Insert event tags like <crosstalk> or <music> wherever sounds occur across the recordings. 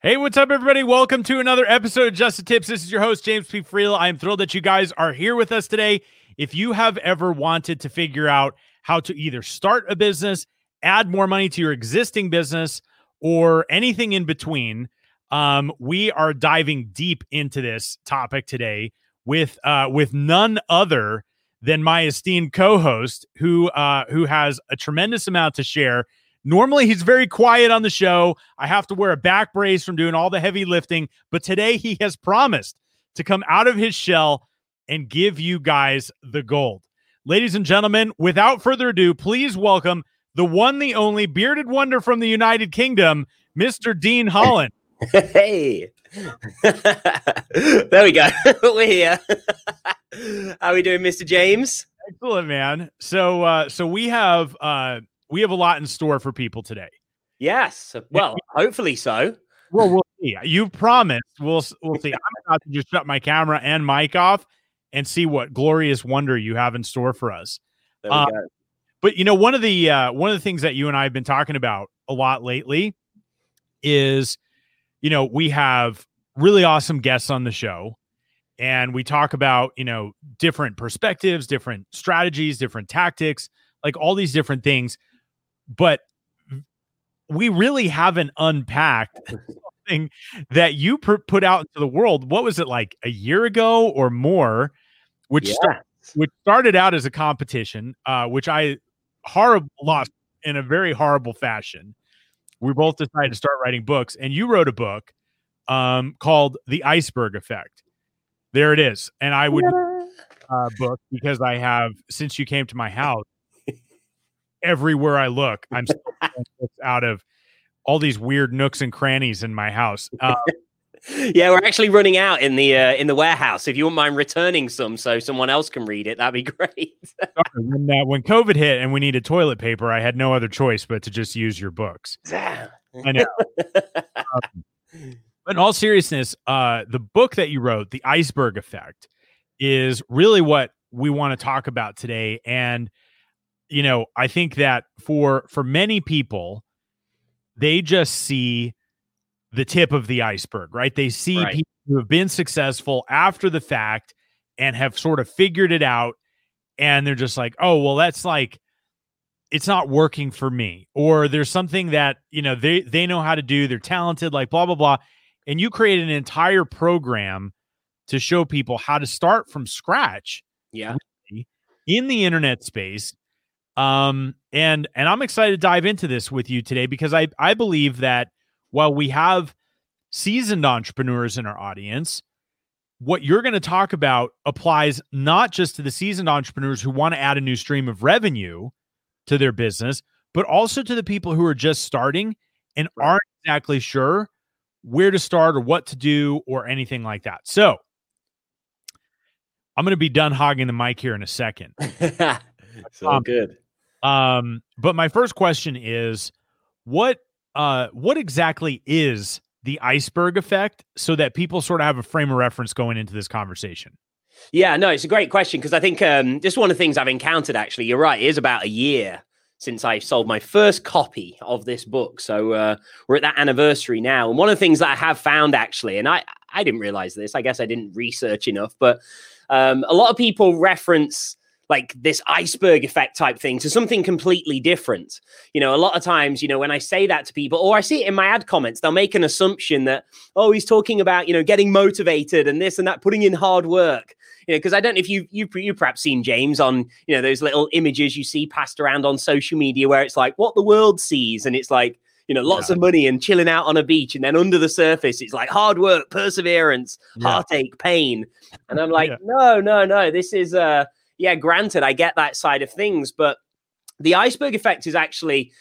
Hey, what's up, everybody? Welcome to another episode of Just the Tips. This is your host, James P. Friel. I am thrilled that you guys are here with us today. If you have ever wanted to figure out how to either start a business, add more money to your existing business, or anything in between, um, we are diving deep into this topic today with uh, with none other than my esteemed co-host, who uh, who has a tremendous amount to share Normally, he's very quiet on the show. I have to wear a back brace from doing all the heavy lifting, but today he has promised to come out of his shell and give you guys the gold. Ladies and gentlemen, without further ado, please welcome the one, the only bearded wonder from the United Kingdom, Mr. Dean Holland. <laughs> Hey, <laughs> there we go. <laughs> We're here. How are we doing, Mr. James? Excellent, man. So, uh, so we have uh, we have a lot in store for people today. Yes. Well, hopefully so. Well, we'll see. You promised. We'll we'll <laughs> see. I'm about to just shut my camera and mic off and see what glorious wonder you have in store for us. Uh, but you know, one of the uh, one of the things that you and I have been talking about a lot lately is, you know, we have really awesome guests on the show, and we talk about you know different perspectives, different strategies, different tactics, like all these different things but we really haven't unpacked <laughs> something that you put out into the world. What was it like a year ago or more? Which start, which started out as a competition, uh, which I horrible lost in a very horrible fashion. We both decided to start writing books, and you wrote a book um, called "The Iceberg Effect." There it is, and I would uh, book because I have since you came to my house everywhere I look. I'm <laughs> out of all these weird nooks and crannies in my house. <laughs> Uh, yeah, we're actually running out in the uh, in the warehouse. If you wouldn't mind returning some, so someone else can read it, that'd be <laughs> great. when, uh, when COVID hit and we needed toilet paper, I had no other choice but to just use your books. I know. um, but in all seriousness, uh, the book that you wrote, "The Iceberg Effect," is really what we want to talk about today, and you know, I think that for for many people, they just see the tip of the iceberg, right? They see right. people who have been successful after the fact and have sort of figured it out and they're just like, "Oh, well that's like it's not working for me." Or there's something that, you know, they they know how to do, they're talented, like blah blah blah. And you create an entire program to show people how to start from scratch. Yeah. In the internet space um, and and I'm excited to dive into this with you today because I I believe that while we have seasoned entrepreneurs in our audience, what you're going to talk about applies not just to the seasoned entrepreneurs who want to add a new stream of revenue to their business, but also to the people who are just starting and aren't exactly sure where to start or what to do or anything like that. So, I'm going to be done hogging the mic here in a second. <laughs> so um, good. Um, but my first question is what uh what exactly is the iceberg effect so that people sort of have a frame of reference going into this conversation? Yeah, no, it's a great question because I think um, just one of the things I've encountered actually, you're right, it is about a year since I sold my first copy of this book. So uh, we're at that anniversary now. And one of the things that I have found actually, and I, I didn't realize this, I guess I didn't research enough, but um, a lot of people reference like this iceberg effect type thing to something completely different. You know, a lot of times, you know, when I say that to people, or I see it in my ad comments, they'll make an assumption that, oh, he's talking about, you know, getting motivated and this and that, putting in hard work. You know, because I don't know if you you you perhaps seen James on you know those little images you see passed around on social media where it's like what the world sees, and it's like you know, lots yeah. of money and chilling out on a beach. And then under the surface, it's like hard work, perseverance, yeah. heartache, pain. And I'm <laughs> like, yeah. no, no, no. This is uh yeah, granted, I get that side of things, but the iceberg effect is actually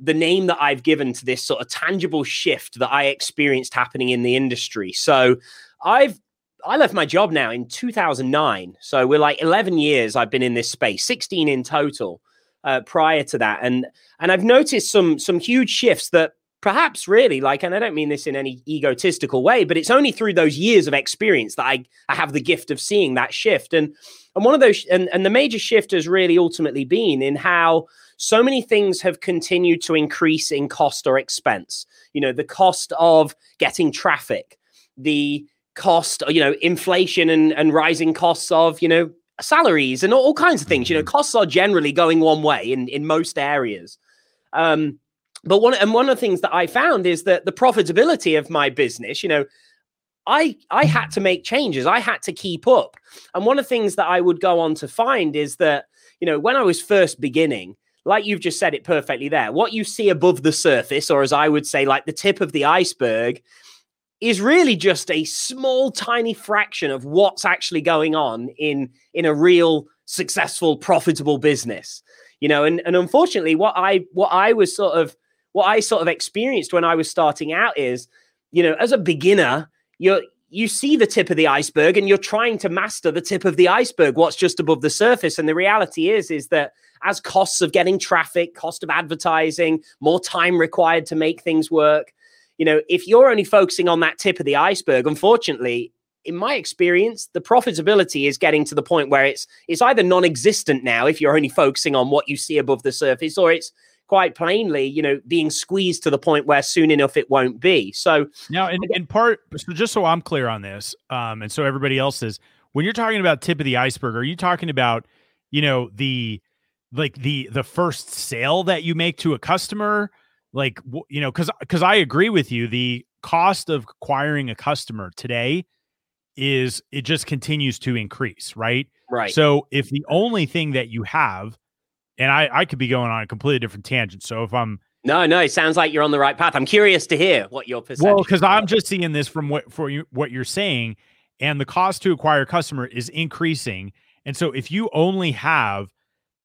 the name that I've given to this sort of tangible shift that I experienced happening in the industry. So I've I left my job now in 2009. So we're like 11 years I've been in this space, 16 in total uh, prior to that. And and I've noticed some some huge shifts that perhaps really like and i don't mean this in any egotistical way but it's only through those years of experience that i, I have the gift of seeing that shift. And and one of those and, and the major shift has really ultimately been in how so many things have continued to increase in cost or expense. You know the cost of getting traffic the cost you know inflation and, and rising costs of you know salaries and all, all kinds of things. You know mm-hmm. costs are generally going one way in in most areas. Um but one and one of the things that I found is that the profitability of my business, you know, I I had to make changes. I had to keep up. And one of the things that I would go on to find is that, you know, when I was first beginning, like you've just said it perfectly there, what you see above the surface, or as I would say, like the tip of the iceberg, is really just a small, tiny fraction of what's actually going on in in a real successful, profitable business. You know, and, and unfortunately, what I what I was sort of what I sort of experienced when I was starting out is, you know, as a beginner, you're you see the tip of the iceberg and you're trying to master the tip of the iceberg what's just above the surface. And the reality is is that as costs of getting traffic cost of advertising more time required to make things work you know if you're only focusing on that tip of the iceberg unfortunately in my experience the profitability is getting to the point where it's it's either non-existent now if you're only focusing on what you see above the surface or it's quite plainly, you know, being squeezed to the point where soon enough it won't be. So now, in, in part, so just so I'm clear on this, um, and so everybody else is, when you're talking about tip of the iceberg, are you talking about, you know, the like the the first sale that you make to a customer, like you know, because because I agree with you, the cost of acquiring a customer today is it just continues to increase, right? Right. So if the only thing that you have and I, I could be going on a completely different tangent. So if I'm no, no, it sounds like you're on the right path. I'm curious to hear what your perception. Well, because I'm just seeing this from what for you what you're saying, and the cost to acquire a customer is increasing. And so if you only have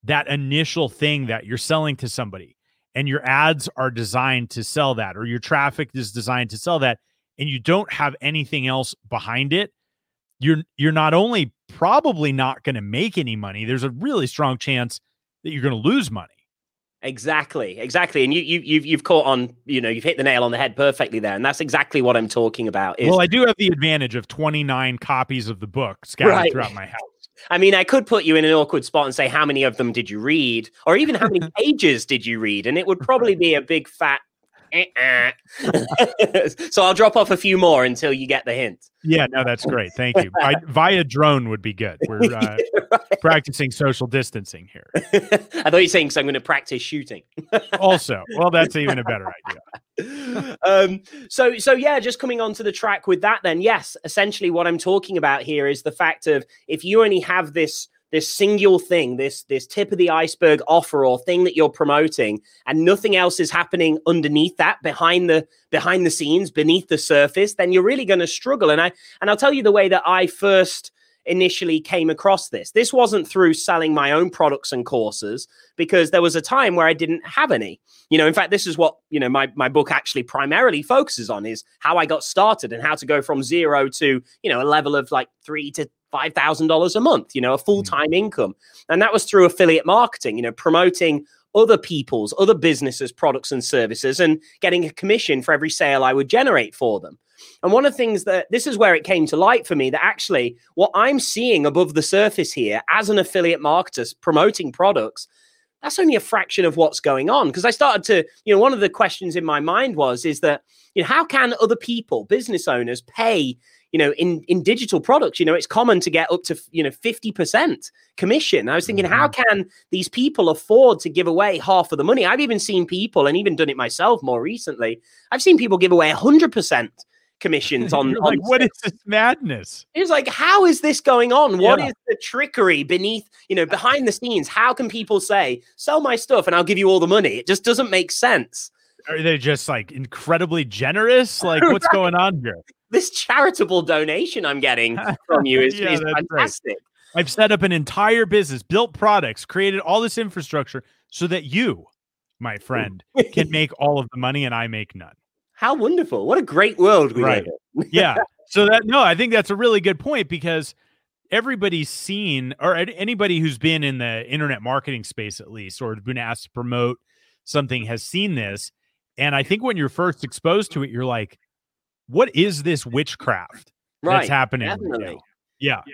that initial thing that you're selling to somebody, and your ads are designed to sell that, or your traffic is designed to sell that, and you don't have anything else behind it, you're you're not only probably not going to make any money. There's a really strong chance that you're going to lose money. Exactly, exactly, and you you you've you've caught on. You know, you've hit the nail on the head perfectly there, and that's exactly what I'm talking about. Is, well, I do have the advantage of 29 copies of the book scattered right. throughout my house. I mean, I could put you in an awkward spot and say, how many of them did you read? Or even how many <laughs> pages did you read? And it would probably be a big fat. <laughs> so I'll drop off a few more until you get the hint. Yeah, no, that's great. Thank you. I, <laughs> via drone would be good. We're <laughs> uh, right. practicing social distancing here. I thought you were saying so I'm going to practice shooting. also, well, that's even a better idea. Um, so, so yeah, just coming onto the track with that, then yes, essentially what I'm talking about here is the fact of if you only have this this single thing, this this tip of the iceberg offer or thing that you're promoting, and nothing else is happening underneath that, behind the behind the scenes, beneath the surface, then you're really going to struggle. And I and I'll tell you the way that I first initially came across this. This wasn't through selling my own products and courses because there was a time where I didn't have any. You know, in fact, this is what, you know, my, my book actually primarily focuses on is how I got started and how to go from zero to, you know, a level of like three to $5,000 a month, you know, a full time mm. income. And that was through affiliate marketing, you know, promoting other people's, other businesses' products and services and getting a commission for every sale I would generate for them. And one of the things that this is where it came to light for me that actually what I'm seeing above the surface here as an affiliate marketer promoting products, that's only a fraction of what's going on. Because I started to, you know, one of the questions in my mind was, is that, you know, how can other people, business owners, pay you know, in in digital products, you know, it's common to get up to you know fifty percent commission. I was thinking, mm-hmm. how can these people afford to give away half of the money? I've even seen people, and even done it myself more recently. I've seen people give away hundred percent commissions <laughs> on, like what is this madness it's like how is this going on yeah. what is the trickery beneath you know behind the scenes how can people say sell my stuff and i'll give you all the money it just doesn't make sense are they just like incredibly generous like what's <laughs> right. going on here this charitable donation I'm getting from you is, <laughs> yeah, is fantastic. I've set up an entire business, built products, created all this infrastructure so that you, my friend, <laughs> can make all of the money and I make none. How wonderful. What a great world we right. live in. <laughs> yeah. So that no, I think that's a really good point because everybody's seen or anybody who's been in the internet marketing space at least or been asked to promote something has seen this. And I think when you're first exposed to it, you're like, what is this witchcraft right. that's happening? Right yeah. yeah.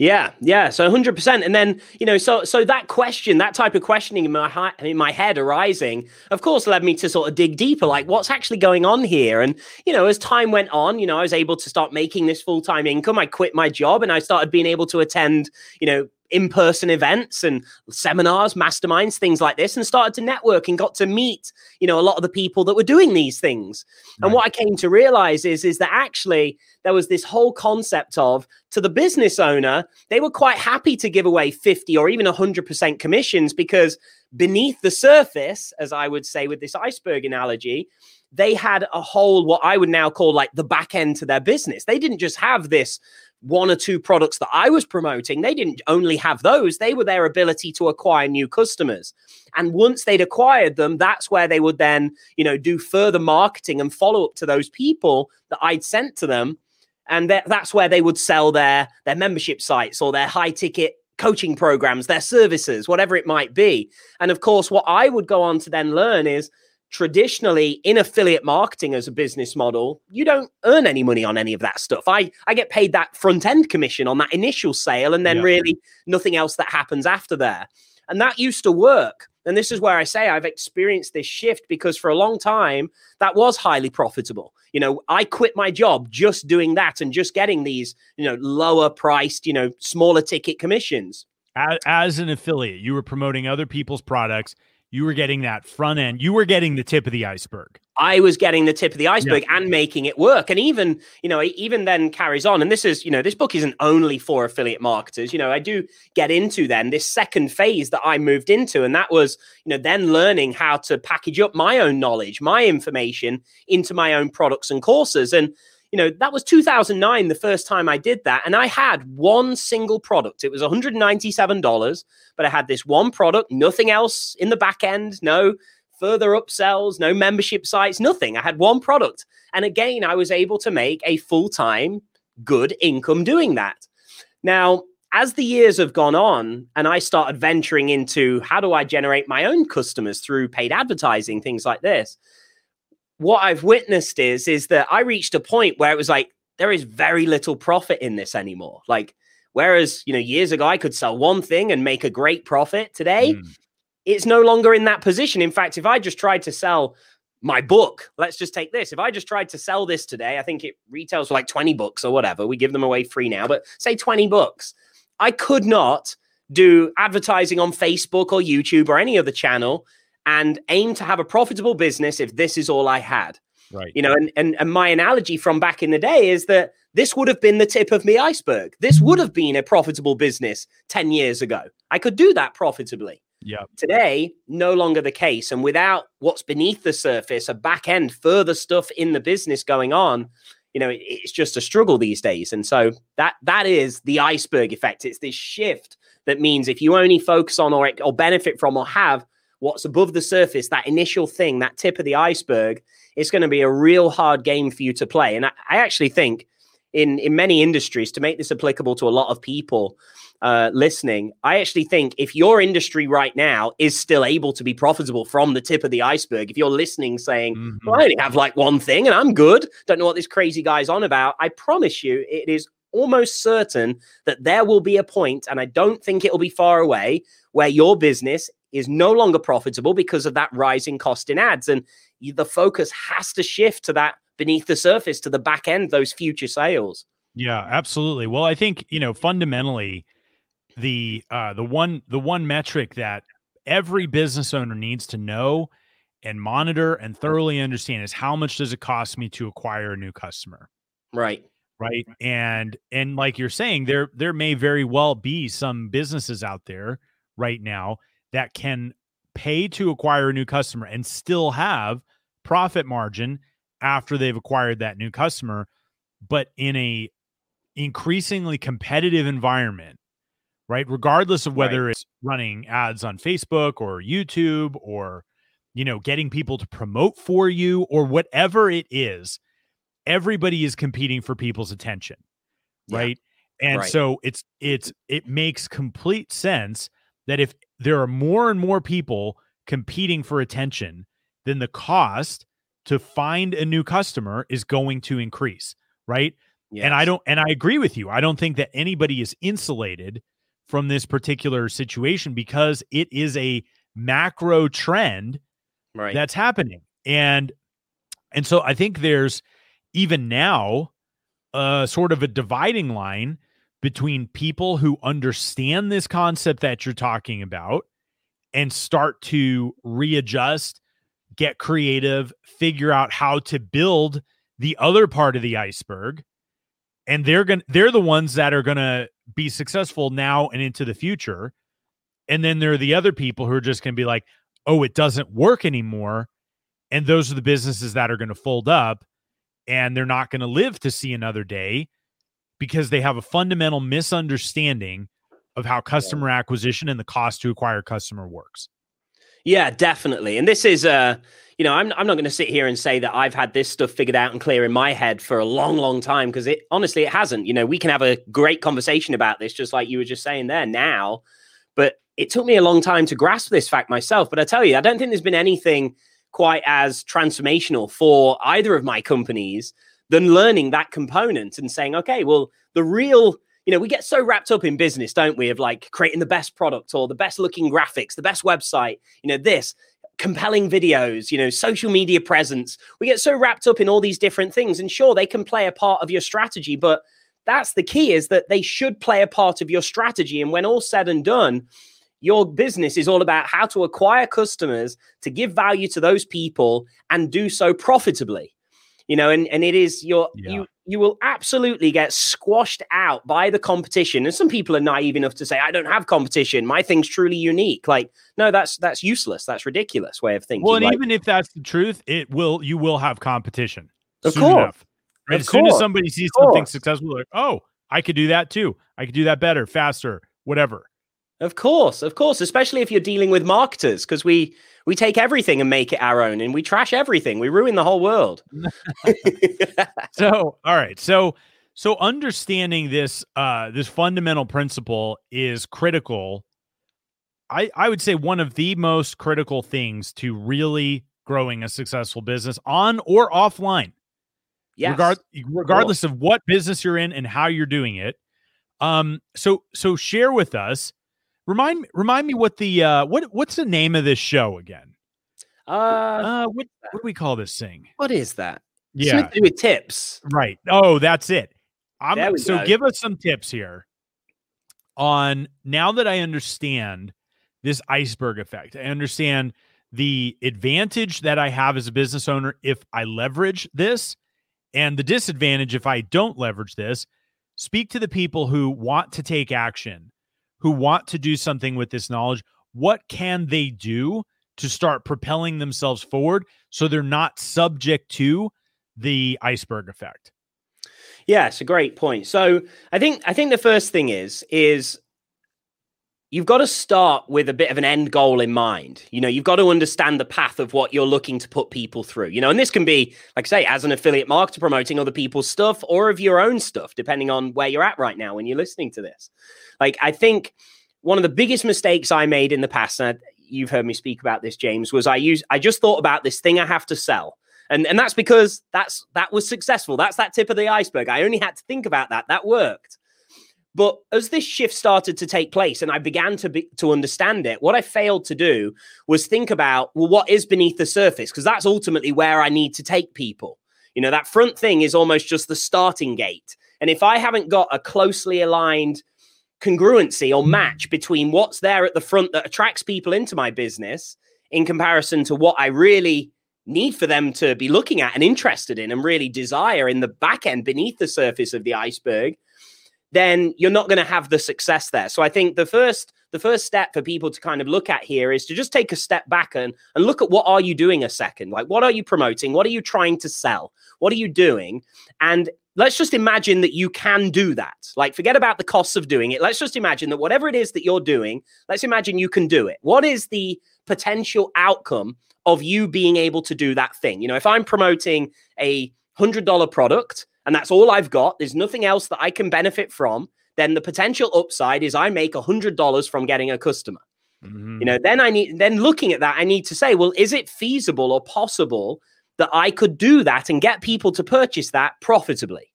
Yeah, yeah. So 100%. And then, you know, so so that question, that type of questioning in my in my head arising, of course, led me to sort of dig deeper like what's actually going on here. And, you know, as time went on, you know, I was able to start making this full-time income. I quit my job and I started being able to attend, you know, in-person events and seminars masterminds things like this and started to network and got to meet you know a lot of the people that were doing these things right. and what i came to realize is is that actually there was this whole concept of to the business owner they were quite happy to give away 50 or even 100% commissions because beneath the surface as i would say with this iceberg analogy they had a whole what i would now call like the back end to their business they didn't just have this one or two products that I was promoting, they didn't only have those, they were their ability to acquire new customers. And once they'd acquired them, that's where they would then, you know, do further marketing and follow up to those people that I'd sent to them. And that's where they would sell their their membership sites or their high ticket coaching programs, their services, whatever it might be. And of course, what I would go on to then learn is traditionally in affiliate marketing as a business model you don't earn any money on any of that stuff. I i get paid that front end commission on that initial sale and then yeah. really nothing else that happens after there. And that used to work. And this is where i say i've experienced this shift because for a long time that was highly profitable. You know i quit my job just doing that and just getting these you know lower priced you know smaller ticket commissions. As, as an affiliate you were promoting other people's products you were getting that front end. You were getting the tip of the iceberg. I was getting the tip of the iceberg yeah. and making it work. And even, you know, even then carries on. And this is, you know, this book isn't only for affiliate marketers. You know, I do get into then this second phase that I moved into. And that was, you know, then learning how to package up my own knowledge, my information into my own products and courses. And, you know, that was 2009, the first time I did that. And I had one single product. It was $197, but I had this one product, nothing else in the back end, no further upsells, no membership sites, nothing. I had one product. And again, I was able to make a full time good income doing that. Now, as the years have gone on and I started venturing into how do I generate my own customers through paid advertising, things like this, what I've witnessed is is that I reached a point where it was like there is very little profit in this anymore. Like whereas you know years ago I could sell one thing and make a great profit, today mm. it's no longer in that position. In fact, if I just tried to sell my book, let's just take this. If I just tried to sell this today, I think it retails for like 20 bucks or whatever. We give them away free now, but say 20 bucks. I could not do advertising on Facebook or YouTube or any other channel and aim to have a profitable business if this is all I had. Right. You know, and, and and my analogy from back in the day is that this would have been the tip of the iceberg. This would have been a profitable business 10 years ago. I could do that profitably. Yeah. Today, no longer the case. And without what's beneath the surface, a back end, further stuff in the business going on, you know, it, it's just a struggle these days. And so that that is the iceberg effect. It's this shift that means if you only focus on or, or benefit from or have what's above the surface, that initial thing, that tip of the iceberg, it's going to be a real hard game for you to play. And I, I actually think in in many industries, to make this applicable to a lot of people uh, listening, I actually think if your industry right now is still able to be profitable from the tip of the iceberg, if you're listening saying, mm-hmm. well, I only have like one thing and I'm good, don't know what this crazy guy's on about, I promise you it is almost certain that there will be a point, and I don't think it will be far away, where your business is no longer profitable because of that rising cost in ads. And the focus has to shift to that beneath the surface, to the back end, those future sales. Yeah, absolutely. Well, I think, you know, fundamentally, the uh the one the one metric that every business owner needs to know and monitor and thoroughly understand is how much does it cost me to acquire a new customer right right and and like you're saying there there may very well be some businesses out there right now that can pay to acquire a new customer and still have profit margin after they've acquired that new customer but in a increasingly competitive environment right regardless of whether right. it's running ads on Facebook or YouTube or you know, getting people to promote for you or whatever it is, everybody is competing for people's attention. Yeah. Right. And Right. so it's it's it makes complete sense that if there are more and more people competing for attention, then the cost to find a new customer is going to increase, right? And I don't and I agree with you. I don't think that anybody is insulated from this particular situation because it is a macro trend right. that's happening. And and so I think there's even now uh sort of a dividing line between people who understand this concept that you're talking about and start to readjust, get creative, figure out how to build the other part of the iceberg. And they're going to they're the ones that are going to be successful now and into the future. And then there are the other people who are just going to be like, "Oh, it doesn't work anymore." And those are the businesses that are going to fold up and they're not going to live to see another day because they have a fundamental misunderstanding of how customer acquisition and the cost to acquire customer works. Yeah, definitely. And this is uh, you know, I'm I'm not going to sit here and say that I've had this stuff figured out and clear in my head for a long, long time because it honestly it hasn't. You know, we can have a great conversation about this, just like you were just saying there now. But it took me a long time to grasp this fact myself. But I tell you, I don't think there's been anything quite as transformational for either of my companies than learning that component and saying, okay, well, the real you know, we get so wrapped up in business, don't we, of like creating the best product or the best looking graphics, the best website, you know, this compelling videos, you know, social media presence. We get so wrapped up in all these different things. And sure, they can play a part of your strategy, but that's the key is that they should play a part of your strategy. And when all said and done, your business is all about how to acquire customers to give value to those people and do so profitably you know and and it is your Yeah. you you will absolutely get squashed out by the competition and some people are naive enough to say i don't have competition my thing's truly unique like no that's that's useless that's ridiculous way of thinking Well, and Like, even if that's the truth, it will you will have competition. Of soon course. enough. Right? Of as soon as somebody sees something successful, like, oh, I could do that too. I could do that better, faster, whatever. Of course of course especially if you're dealing with marketers because we we take everything and make it our own and we trash everything. We ruin the whole world. <laughs> So all right. So so understanding this uh this fundamental principle is critical. I i would say one of the most critical things to really growing a successful business on or offline. Yes. regard, regardless of what business you're in and how you're doing it. Um so so share with us remind remind me what the uh what what's the name of this show again uh, uh what what do we call this thing what is that yeah Something to do with tips Right. Oh, that's it. I'm, so go. give us some tips here on now that I understand this iceberg effect. I understand the advantage that I have as a business owner if I leverage this and the disadvantage if I don't leverage this. Speak to the people who want to take action, who want to do something with this knowledge. What can they do to start propelling themselves forward so they're not subject to the iceberg effect? Yeah, it's a great point. So I think I think the first thing is is you've got to start with a bit of an end goal in mind. You know, you've got to understand the path of what you're looking to put people through. You know, and this can be, like I say, as an affiliate marketer promoting other people's stuff or of your own stuff, depending on where you're at right now when you're listening to this. Like I think one of the biggest mistakes I made in the past, and you've heard me speak about this, James, was I use I just thought about this thing I have to sell. And, and that's because that's that was successful. That's that tip of the iceberg. I only had to think about that. That worked. But as this shift started to take place and I began to be, to understand it, what I failed to do was think about well, what is beneath the surface? Because that's ultimately where I need to take people. You know, that front thing is almost just the starting gate. And if I haven't got a closely aligned congruency or match between what's there at the front that attracts people into my business in comparison to what I really need for them to be looking at and interested in and really desire in the back end beneath the surface of the iceberg then you're not going to have the success there. So i think the first the first step for people to kind of look at here is to just take a step back and, and look at what are you doing a second? Like what are you promoting? What are you trying to sell? What are you doing? And let's just imagine that you can do that. Like forget about the costs of doing it. Let's just imagine that whatever it is that you're doing let's imagine you can do it. What is the potential outcome of you being able to do that thing. You know, if I'm promoting a $100 product and that's all I've got, there's nothing else that I can benefit from, then the potential upside is I make $100 from getting a customer. Mm-hmm. You know, then I need, then looking at that, I need to say, well, is it feasible or possible that I could do that and get people to purchase that profitably?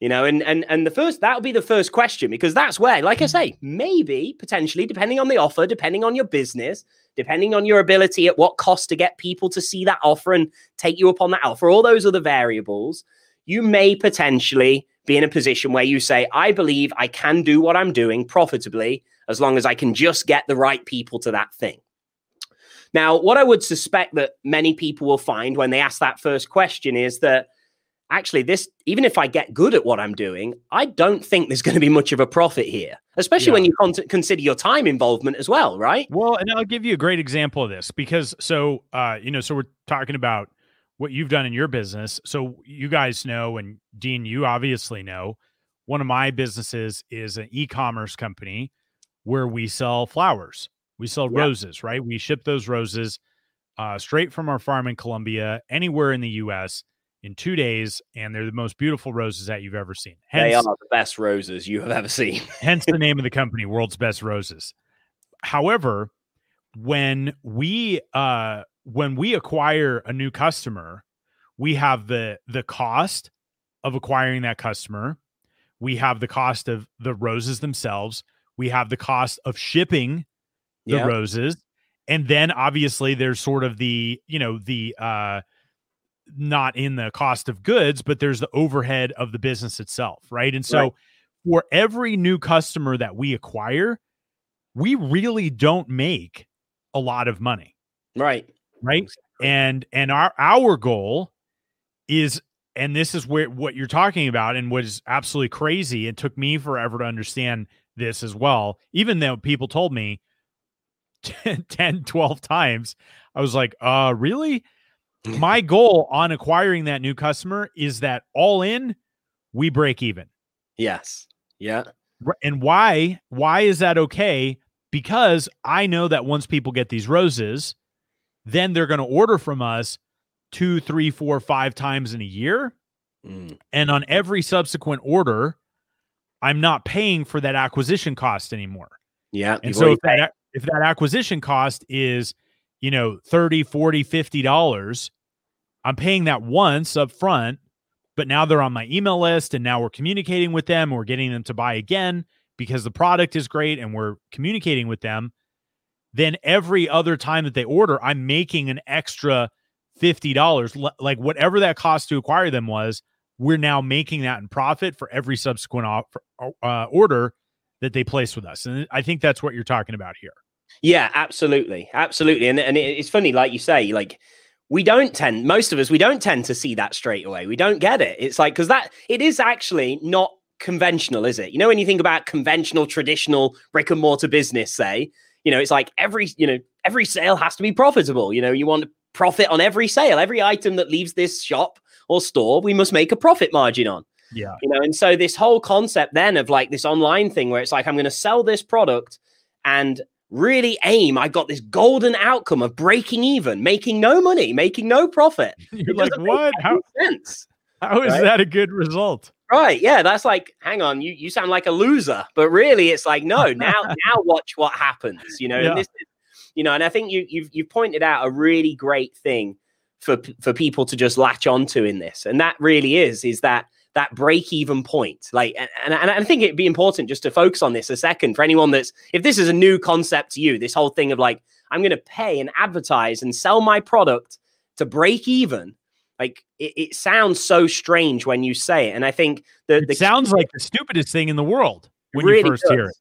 you know and and and the first that'll be the first question because that's where like i say maybe potentially depending on the offer depending on your business depending on your ability at what cost to get people to see that offer and take you up on that offer all those other variables you may potentially be in a position where you say i believe i can do what i'm doing profitably as long as i can just get the right people to that thing now what i would suspect that many people will find when they ask that first question is that actually this even if i get good at what i'm doing i don't think there's going to be much of a profit here especially yeah. when you con- consider your time involvement as well right well and i'll give you a great example of this because so uh you know so we're talking about what you've done in your business so you guys know and dean you obviously know one of my businesses is an e-commerce company where we sell flowers we sell yeah. roses right we ship those roses uh, straight from our farm in colombia anywhere in the us in two days, and they're the most beautiful roses that you've ever seen. Hence, they are the best roses you have ever seen. <laughs> hence the name of the company, World's Best Roses. However, when we uh when we acquire a new customer, we have the the cost of acquiring that customer. We have the cost of the roses themselves. We have the cost of shipping the yeah. roses. And then obviously there's sort of the, you know, the uh not in the cost of goods, but there's the overhead of the business itself, right? And so right. for every new customer that we acquire, we really don't make a lot of money. Right. Right. And and our our goal is and this is where what you're talking about and what is absolutely crazy. It took me forever to understand this as well. Even though people told me <laughs> 10, 10 12 times, I was like, uh, really? my <laughs> goal on acquiring that new customer is that all in we break even. Yes. Yeah. And why why is that okay? Because I know that once people get these roses, then they're going to order from us two, three, four, five times in a year. Mm. And on every subsequent order, I'm not paying for that acquisition cost anymore. Yeah. And so if that, if that acquisition cost is, you know, 30, 40, 50 dollars, I'm paying that once up front, but now they're on my email list and now we're communicating with them. We're getting them to buy again because the product is great and we're communicating with them. Then every other time that they order, I'm making an extra $50, like whatever that cost to acquire them was. We're now making that in profit for every subsequent uh, order that they place with us. And I think that's what you're talking about here. Yeah, absolutely. Absolutely. And, and it's funny, like you say, like, we don't tend most of us we don't tend to see that straight away we don't get it it's like because that it is actually not conventional is it you know when you think about conventional traditional brick and mortar business say you know it's like every you know every sale has to be profitable you know you want profit on every sale every item that leaves this shop or store we must make a profit margin on yeah you know and so this whole concept then of like this online thing where it's like i'm going to sell this product and really aim. I got this golden outcome of breaking even, making no money, making no profit. <laughs> You're like, what? How, sense, how is right? that a good result? Right. Yeah. That's like, hang on, you, you sound like a loser. But really, it's like, no, <laughs> now, now watch what happens. You know, yeah. and this is, you know, and I think you you've you've pointed out a really great thing for for people to just latch onto in this. And that really is, is that that break even point. Like, and, and I think it'd be important just to focus on this a second for anyone that's, if this is a new concept to you, this whole thing of like, I'm going to pay and advertise and sell my product to break even. Like, it, it sounds so strange when you say it. And I think that it the sounds key- like the stupidest thing in the world when really you first does. hear it.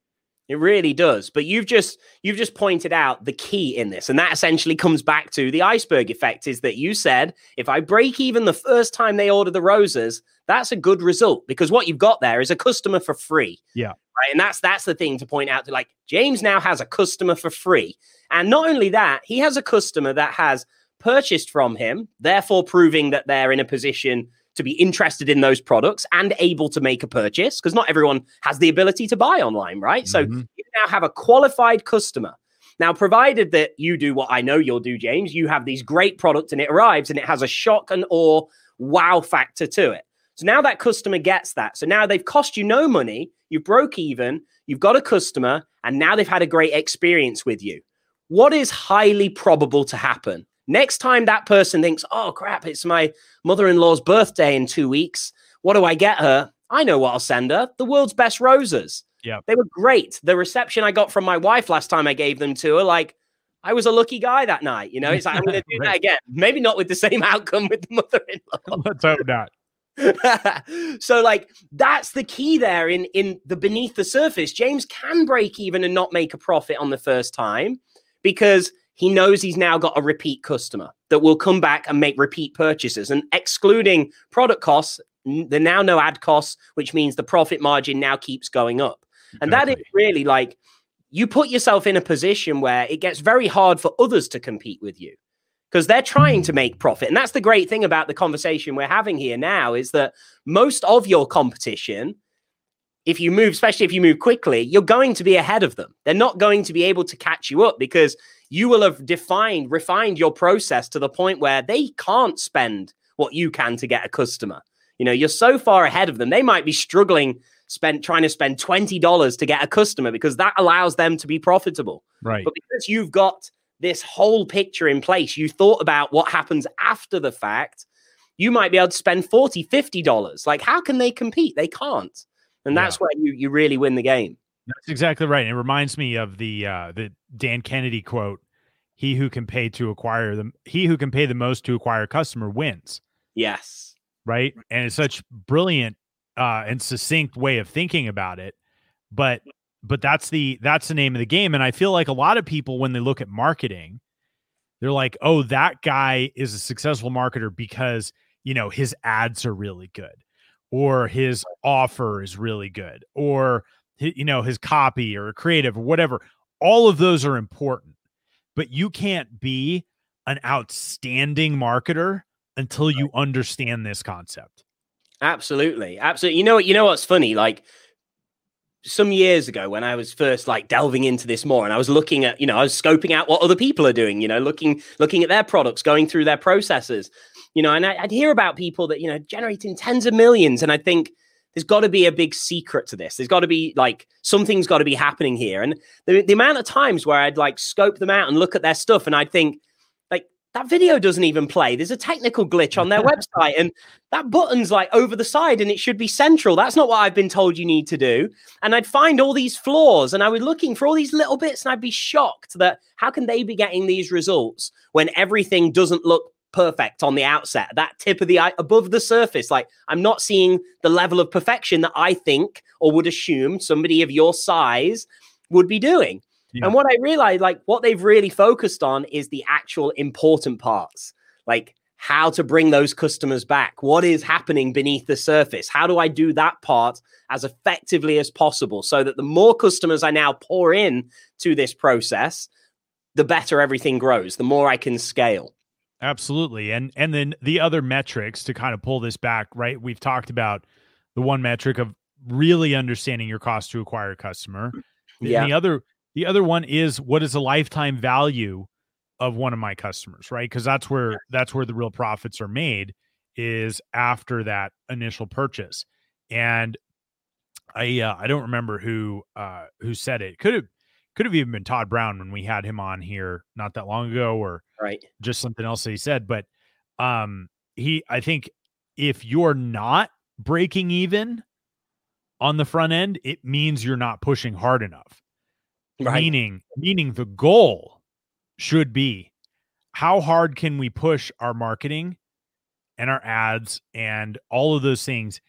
It really does. But you've just you've just pointed out the key in this. And that essentially comes back to the iceberg effect is that you said if I break even the first time they order the roses, that's a good result because what you've got there is a customer for free. Yeah. Right. And that's that's the thing to point out to like James now has a customer for free. And not only that, he has a customer that has purchased from him, therefore proving that they're in a position to be interested in those products and able to make a purchase because not everyone has the ability to buy online, right? Mm-hmm. So you now have a qualified customer. Now, provided that you do what I know you'll do, James, you have these great products and it arrives and it has a shock and awe wow factor to it. So now that customer gets that. So now they've cost you no money, you broke even, you've got a customer, and now they've had a great experience with you. What is highly probable to happen? Next time that person thinks, oh crap, it's my mother in law's birthday in two weeks. What do I get her? I know what I'll send her the world's best roses. Yeah. They were great. The reception I got from my wife last time I gave them to her, like, I was a lucky guy that night. You know, it's like, I'm going to do right. <laughs> that again. Maybe not with the same outcome with the mother in law. <laughs> Let's hope not. <laughs> so like that's the key there in in the beneath the surface james can break even and not make a profit on the first time because he knows he's now got a repeat customer that will come back and make repeat purchases and excluding product costs there now no ad costs which means the profit margin now keeps going up and exactly. that is really like you put yourself in a position where it gets very hard for others to compete with you because they're trying to mm. make profit. And that's the great thing about the conversation we're having here now is that most of your competition, if you move, especially if you move quickly, you're going to be ahead of them. They're not going to be able to catch you up because you will have defined, refined your process to the point where they can't spend what you can to get a customer. You know, you're so far ahead of them. They might be struggling spend trying to spend $20 to get a customer because that allows them to be profitable. Right. But because you've got this whole picture in place, you thought about what happens after the fact, you might be able to spend 40 $50. Like, how can they compete? They can't. And that's yeah. where you, you really win the game. That's exactly right. It reminds me of the uh, the Dan Kennedy quote: "He who can pay to acquire them, he who can pay the most to acquire a customer wins." Yes, right. And it's such brilliant uh, and succinct way of thinking about it. But but that's the that's the name of the game and i feel like a lot of people when they look at marketing they're like oh that guy is a successful marketer because you know his ads are really good or his offer is really good or you know his copy or creative or whatever all of those are important but you can't be an outstanding marketer until you understand this concept. Absolutely absolutely you know what you know what's funny like some years ago when I was first like delving into this more and I was looking at, you know, I was scoping out what other people are doing, you know, looking looking at their products, going through their processes, you know, and I, would hear about people that, you know, generating tens of millions. And I think there's got to be a big secret to this. There's got to be like something's got to be happening here. And the, the amount of times where I'd like scope them out and look at their stuff and I'd think, like, that video doesn't even play. There's a technical glitch on their <laughs> website, and that button's like over the side and it should be central. That's not what I've been told you need to do. And I'd find all these flaws, and I was looking for all these little bits, and I'd be shocked that how can they be getting these results when everything doesn't look perfect on the outset, that tip of the eye above the surface. Like I'm not seeing the level of perfection that I think or would assume somebody of your size would be doing. Yeah. And what I realized, like what they've really focused on is the actual important parts, like how to bring those customers back. What is happening beneath the surface? How do I do that part as effectively as possible so that the more customers I now pour in to this process, the better everything grows, the more I can scale. Absolutely. And and then the other metrics to kind of pull this back, right? We've talked about the one metric of really understanding your cost to acquire a customer. Yeah. And the other the other one is what is the lifetime value of one of my customers, right? Because that's where that's where the real profits are made is after that initial purchase. And I uh, I don't remember who uh, who said it. Could have could have even been Todd Brown when we had him on here not that long ago, or right just something else that he said. But um, he I think if you're not breaking even on the front end, it means you're not pushing hard enough. Right. Meaning, meaning the goal should be how hard can we push our marketing and our ads and all of those things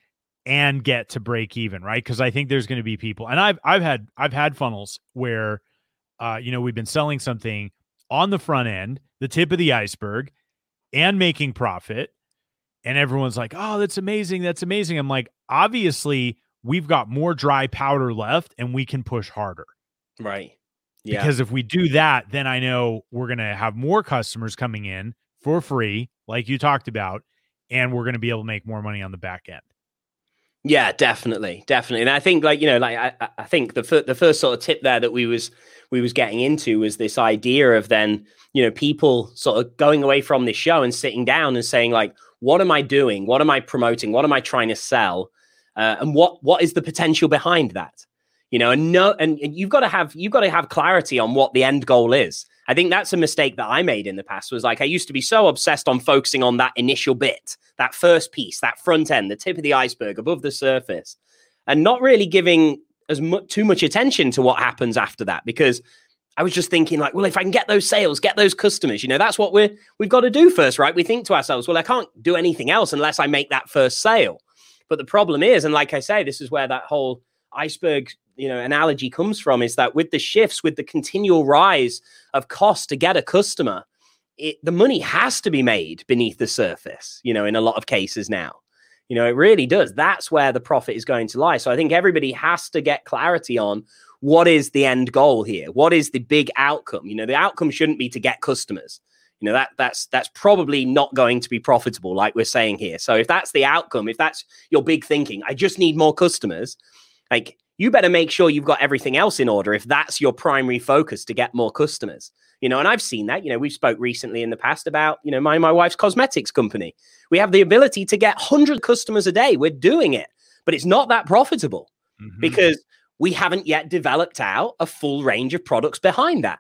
and get to break even, right? Because I think there's going to be people, and I've I've had I've had funnels where, uh, you know, we've been selling something on the front end, the tip of the iceberg, and making profit, and everyone's like, "Oh, that's amazing, that's amazing." I'm like, obviously, we've got more dry powder left, and we can push harder. Right. Yeah. Because if we do that, then I know we're going to have more customers coming in for free, like you talked about, and we're going to be able to make more money on the back end. Yeah, definitely, definitely. And I think, like you know, like I, I think the the first sort of tip there that we was we was getting into was this idea of then you know people sort of going away from this show and sitting down and saying like, what am I doing? What am I promoting? What am I trying to sell? Uh, and what what is the potential behind that? You know, and no, and, and you've got to have you've got to have clarity on what the end goal is. I think that's a mistake that I made in the past. Was like I used to be so obsessed on focusing on that initial bit, that first piece, that front end, the tip of the iceberg above the surface, and not really giving as much too much attention to what happens after that because I was just thinking like, well, if I can get those sales, get those customers, you know, that's what we're we've got to do first, right? We think to ourselves, well, I can't do anything else unless I make that first sale. But the problem is, and like I say, this is where that whole iceberg you know analogy comes from is that with the shifts with the continual rise of cost to get a customer it, the money has to be made beneath the surface you know in a lot of cases now. You know it really does. That's where the profit is going to lie. So i think everybody has to get clarity on what is the end goal here? What is the big outcome? You know the outcome shouldn't be to get customers. You know that that's that's probably not going to be profitable like we're saying here. So if that's the outcome if that's your big thinking i just need more customers like you better make sure you've got everything else in order if that's your primary focus to get more customers. You know and i've seen that. You know we've spoke recently in the past about you know my my wife's cosmetics company. We have the ability to get 100 customers a day. We're doing it but it's not that profitable mm-hmm. because we haven't yet developed out a full range of products behind that.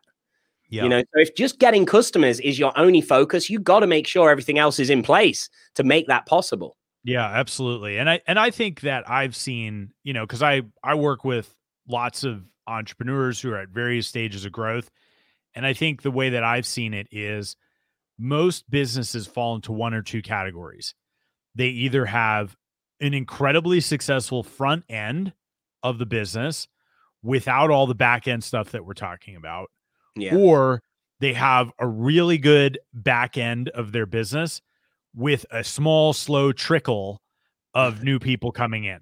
Yeah. you know so if just getting customers is your only focus you got to make sure everything else is in place to make that possible yeah, absolutely. And I and I think that I've seen, you know, cuz I I work with lots of entrepreneurs who are at various stages of growth, and I think the way that I've seen it is most businesses fall into one or two categories. They either have an incredibly successful front end of the business without all the back end stuff that we're talking about. Yeah. Or they have a really good back end of their business with a small, slow trickle of <laughs> new people coming in.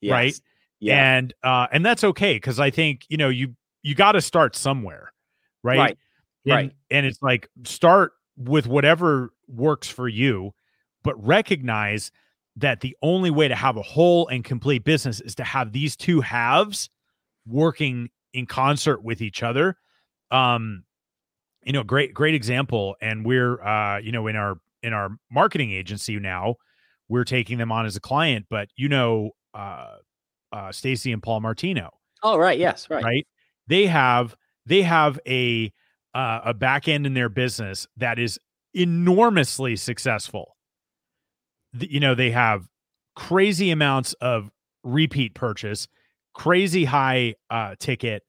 Yes. Right. Yeah. And uh and that's okay because I think, you know, you you got to start somewhere. Right. Right. And, right. And it's like start with whatever works for you, but recognize that the only way to have a whole and complete business is to have these two halves working in concert with each other. Um, you know, great, great example. And we're uh, you know, in our in our marketing agency now. We're taking them on as a client, but you know, uh, uh, Stacey and Paul Martino. Oh, right. Yes. Right. Right. They have they have a uh, a back end in their business that is enormously successful. The, you know, they have crazy amounts of repeat purchase, crazy high uh, ticket,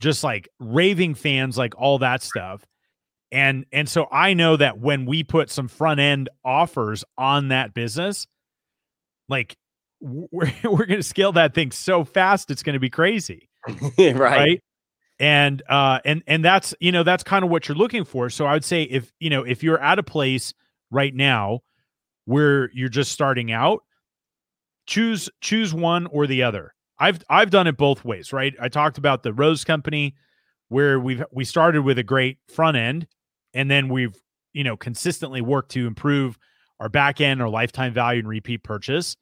just like raving fans, like all that stuff and and so i know that when we put some front end offers on that business like <laughs> we're, we're going to scale that thing so fast it's going to be crazy <laughs> right. right? And uh and and that's you know that's kind of what you're looking for. So i would say if you know if you're at a place right now where you're just starting out choose choose one or the other. I've i've done it both ways right? I talked about the rose company where we've we started with a great front end and then we've you know consistently worked to improve our back end our lifetime value and repeat purchase.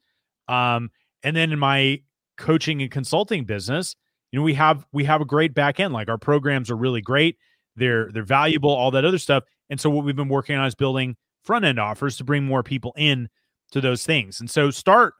Um and then in my coaching and consulting business you know we have we have a great back end. Like our programs are really great. They're they're valuable all that other stuff. And so what we've been working on is building front end offers to bring more people in to those things. And so start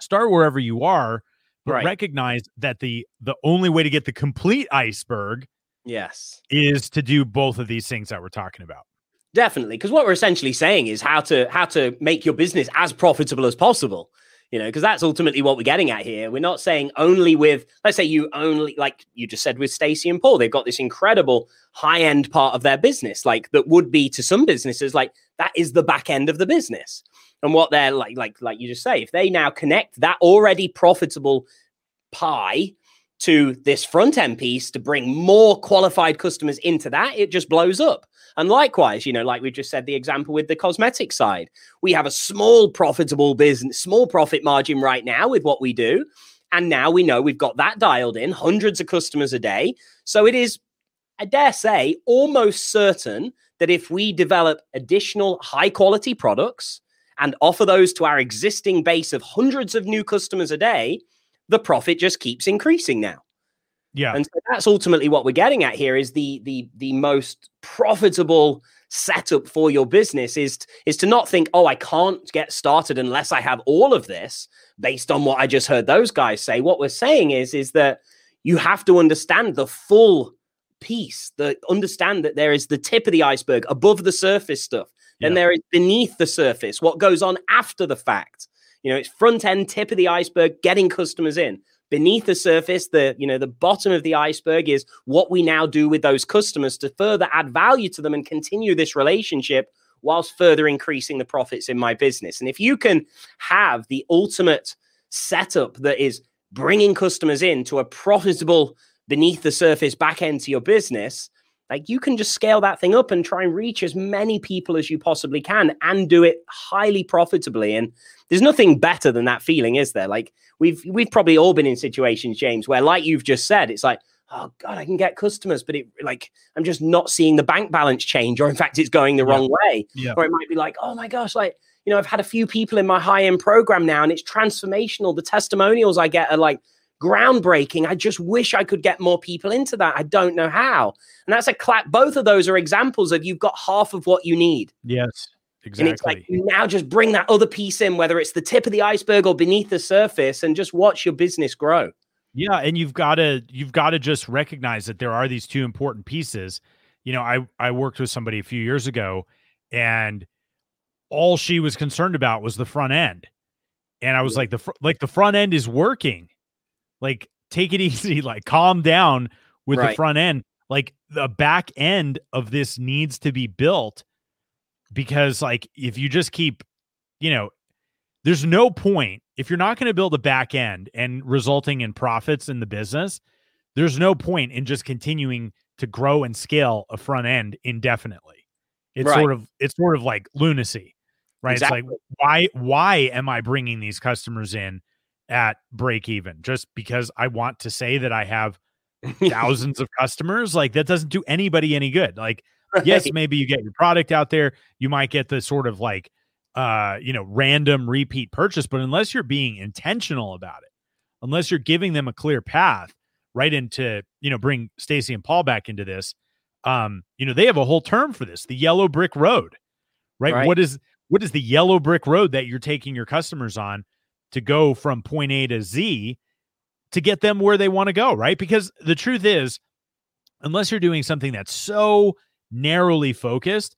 start wherever you are but right. recognize that the the only way to get the complete iceberg Yes. Is to do both of these things that we're talking about. Definitely, because what we're essentially saying is how to how to make your business as profitable as possible. You know, because that's ultimately what we're getting at here. We're not saying only with, let's say you only, like you just said with Stacey and Paul, they've got this incredible high end part of their business, like that would be to some businesses, like that is the back end of the business. And what they're like, like, like you just say, if they now connect that already profitable pie to this front end piece to bring more qualified customers into that, it just blows up. And likewise, you know, like we just said, the example with the cosmetic side, we have a small profitable business, small profit margin right now with what we do. And now we know we've got that dialed in, hundreds of customers a day. So it is, I dare say, almost certain that if we develop additional high quality products and offer those to our existing base of hundreds of new customers a day, the profit just keeps increasing now. Yeah. And so that's ultimately what we're getting at here is the the the most profitable setup for your business is is to not think, "Oh, I can't get started unless I have all of this." Based on what I just heard those guys say, what we're saying is is that you have to understand the full piece, the understand that there is the tip of the iceberg above the surface stuff. Then yeah. there is beneath the surface, what goes on after the fact. You know, it's front end, tip of the iceberg, getting customers in. Beneath the surface the you know the bottom of the iceberg is what we now do with those customers to further add value to them and continue this relationship whilst further increasing the profits in my business. And if you can have the ultimate setup that is bringing customers in to a profitable beneath the surface back end to your business like you can just scale that thing up and try and reach as many people as you possibly can and do it highly profitably and there's nothing better than that feeling is there like we've we've probably all been in situations, James, where like you've just said, it's like, oh God, I can get customers, but it like I'm just not seeing the bank balance change, or in fact, it's going the yeah. wrong way. Yeah. Or it might be like, oh my gosh, like you know, I've had a few people in my high end program now, and it's transformational. The testimonials I get are like groundbreaking. I just wish I could get more people into that. I don't know how. And that's a clap. Both of those are examples of you've got half of what you need. Yes. Exactly. And it's like now just bring that other piece in, whether it's the tip of the iceberg or beneath the surface, and just watch your business grow. Yeah, and you've got to you've got to just recognize that there are these two important pieces. You know, I I worked with somebody a few years ago, and all she was concerned about was the front end, and I was like the fr- like the front end is working, like take it <laughs> easy, like calm down with right. the front end. Like the back end of this needs to be built because like if you just keep you know there's no point if you're not going to build a back end and resulting in profits in the business there's no point in just continuing to grow and scale a front end indefinitely it's right. sort of it's sort of like lunacy right exactly. it's like why why am i bringing these customers in at break even just because i want to say that i have <laughs> thousands of customers like that doesn't do anybody any good like Right. Yes, maybe you get your product out there, you might get the sort of like uh, you know, random repeat purchase, but unless you're being intentional about it, unless you're giving them a clear path right into, you know, bring Stacey and Paul back into this, um, you know, they have a whole term for this, the yellow brick road. Right? right? What is what is the yellow brick road that you're taking your customers on to go from point A to Z to get them where they want to go, right? Because the truth is, unless you're doing something that's so narrowly focused,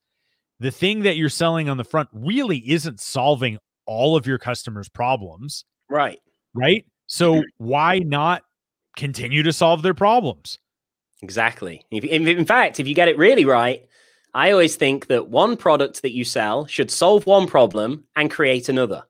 the thing that you're selling on the front really isn't solving all of your customers' problems. Right. Right. So mm-hmm. why not continue to solve their problems? Exactly. If, in fact, if you get it really right, I always think that one product that you sell should solve one problem and create another.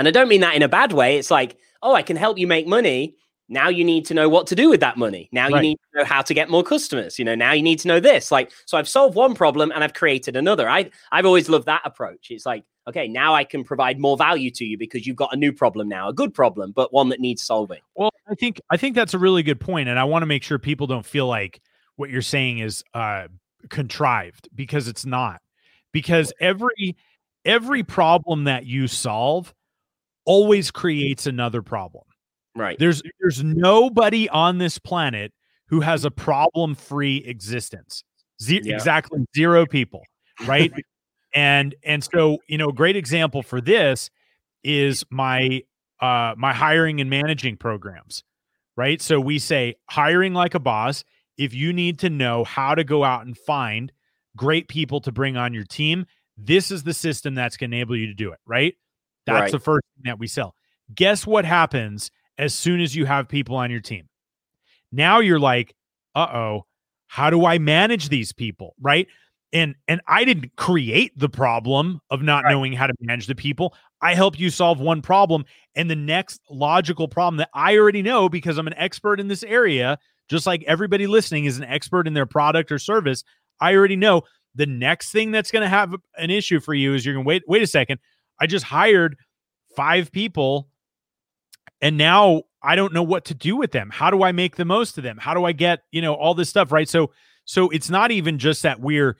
And I don't mean that in a bad way. It's like, oh, I can help you make money. Now you need to know what to do with that money. Now right. you need to know how to get more customers. You know, now you need to know this. Like, so I've solved one problem and I've created another. I I've always loved that approach. It's like, okay, now I can provide more value to you because you've got a new problem now, a good problem, but one that needs solving. Well, I think I think that's a really good point, and I want to make sure people don't feel like what you're saying is uh, contrived because it's not. Because every every problem that you solve always creates another problem. Right. There's there's nobody on this planet who has a problem-free existence. Ze- yeah. Exactly zero people, right? and and so, you know, a great example for this is my uh my hiring and managing programs. Right? So we say hiring like a boss, if you need to know how to go out and find great people to bring on your team, this is the system that's going to enable you to do it, right? That's right. the first thing that we sell. Guess what happens as soon as you have people on your team. Now you're like, uh oh, how do I manage these people? Right. And and I didn't create the problem of not right. knowing how to manage the people. I help you solve one problem. And the next logical problem that I already know because I'm an expert in this area, just like everybody listening is an expert in their product or service. I already know the next thing that's going to have an issue for you is you're going to wait, wait a second. I just hired five people and now I don't know what to do with them. How do I make the most of them? How do I get, you know, all this stuff, right? So so it's not even just that we're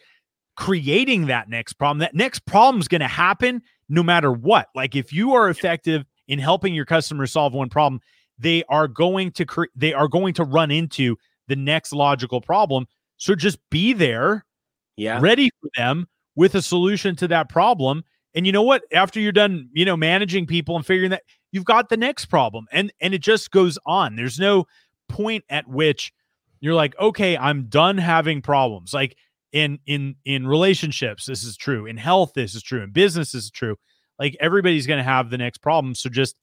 creating that next problem. That next problem is going to happen no matter what. Like if you are effective in helping your customers solve one problem, they are going to cre- they are going to run into the next logical problem. So just be there, yeah, ready for them with a solution to that problem. And you know what? After you're done, you know, managing people and figuring that you've got the next problem, and and it just goes on. There's no point at which you're like, okay, I'm done having problems. Like in in in relationships, this is true. In health, this is true. In business, this is true. Like everybody's going to have the next problem. So just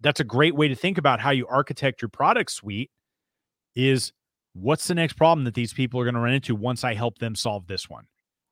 that's a great way to think about how you architect your product suite. Is what's the next problem that these people are going to run into once I help them solve this one?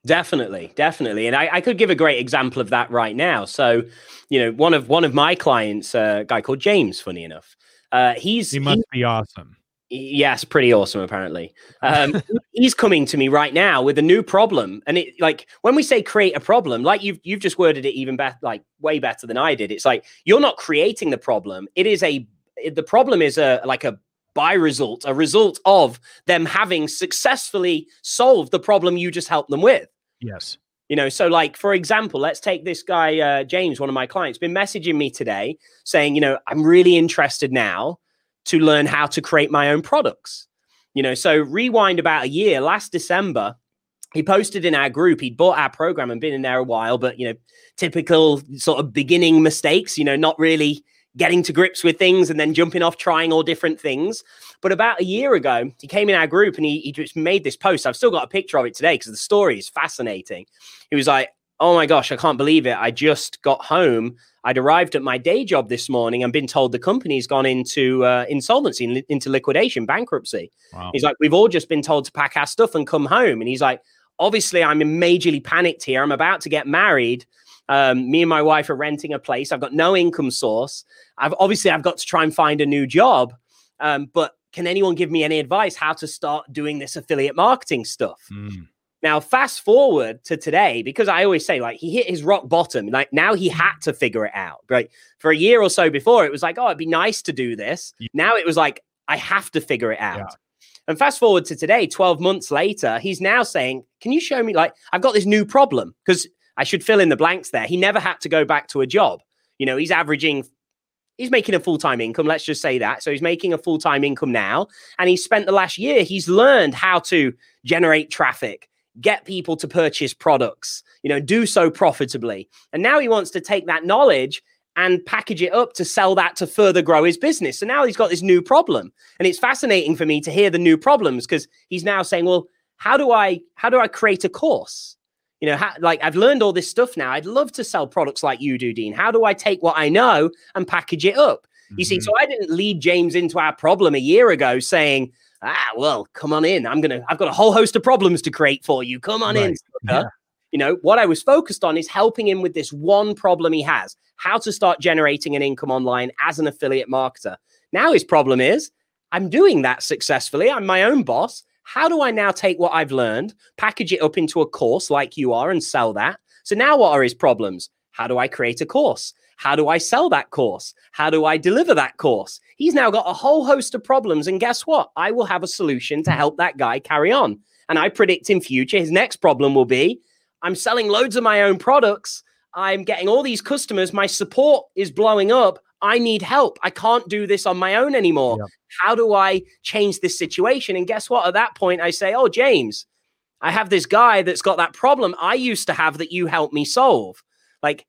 Definitely, definitely, and I, I, could give a great example of that right now. So, you know, one of one of my clients, uh, a guy called James, funny enough, uh, he's he must he, be awesome. Yes, pretty awesome. Apparently, um, he's coming to me right now with a new problem, and it like when we say create a problem, like you've you've just worded it even better, like way better than I did. It's like you're not creating the problem; it is a the problem is a like a by result, a result of them having successfully solved the problem you just helped them with. Yes. You know, so like for example, let's take this guy uh, James, one of my clients, been messaging me today saying, you know, I'm really interested now to learn how to create my own products. You know, so rewind about a year, last December, he posted in our group he'd bought our program and been in there a while, but you know, typical sort of beginning mistakes, you know, not really getting to grips with things and then jumping off trying all different things. But about a year ago, he came in our group and he, he just made this post. I've still got a picture of it today because the story is fascinating. He was like, Oh my gosh, I can't believe it. I just got home. I'd arrived at my day job this morning and been told the company's gone into uh, insolvency, into liquidation, bankruptcy. Wow. He's like, We've all just been told to pack our stuff and come home. And he's like, Obviously, I'm majorly panicked here. I'm about to get married. Um, me and my wife are renting a place. I've got no income source. I've obviously I've got to try and find a new job. Um, but can anyone give me any advice how to start doing this affiliate marketing stuff? Mm. Now, fast forward to today, because I always say, like, he hit his rock bottom. Like, now he had to figure it out, right? For a year or so before, it was like, oh, it'd be nice to do this. Yeah. Now it was like, I have to figure it out. Yeah. And fast forward to today, 12 months later, he's now saying, Can you show me, like, I've got this new problem? Because I should fill in the blanks there. He never had to go back to a job. You know, he's averaging, he's making a full time income. Let's just say that. So he's making a full time income now. And he's spent the last year, he's learned how to generate traffic, get people to purchase products, you know, do so profitably. And now he wants to take that knowledge and package it up to sell that to further grow his business. So now he's got this new problem. And it's fascinating for me to hear the new problems because he's now saying, well, how do I how do I create a course? You know, how, like I've learned all this stuff now. I'd love to sell products like you do, Dean. How do I take what I know and package it up? Mm-hmm. You see, mm-hmm. so I didn't lead James into our problem a year ago saying, ah, well, come on in. I'm going to, I've got a whole host of problems to create for you. Come on right. in. Yeah. You know, what I was focused on is helping him with this one problem he has how to start generating an income online as an affiliate marketer. Now, his problem is I'm doing that successfully. I'm my own boss. How do I now take what I've learned, package it up into a course like you are, and sell that? So now what are his problems? How do I create a course? How do I sell that course? How do I deliver that course? He's now got a whole host of problems. And guess what? I will have a solution to help that guy carry on. And I predict in future his next problem will be I'm selling loads of my own products. I'm getting all these customers. My support is blowing up. I need help. I can't do this on my own anymore. Yeah. How do I change this situation? And guess what? At that point, I say, Oh, James, I have this guy that's got that problem I used to have that you helped me solve. Like,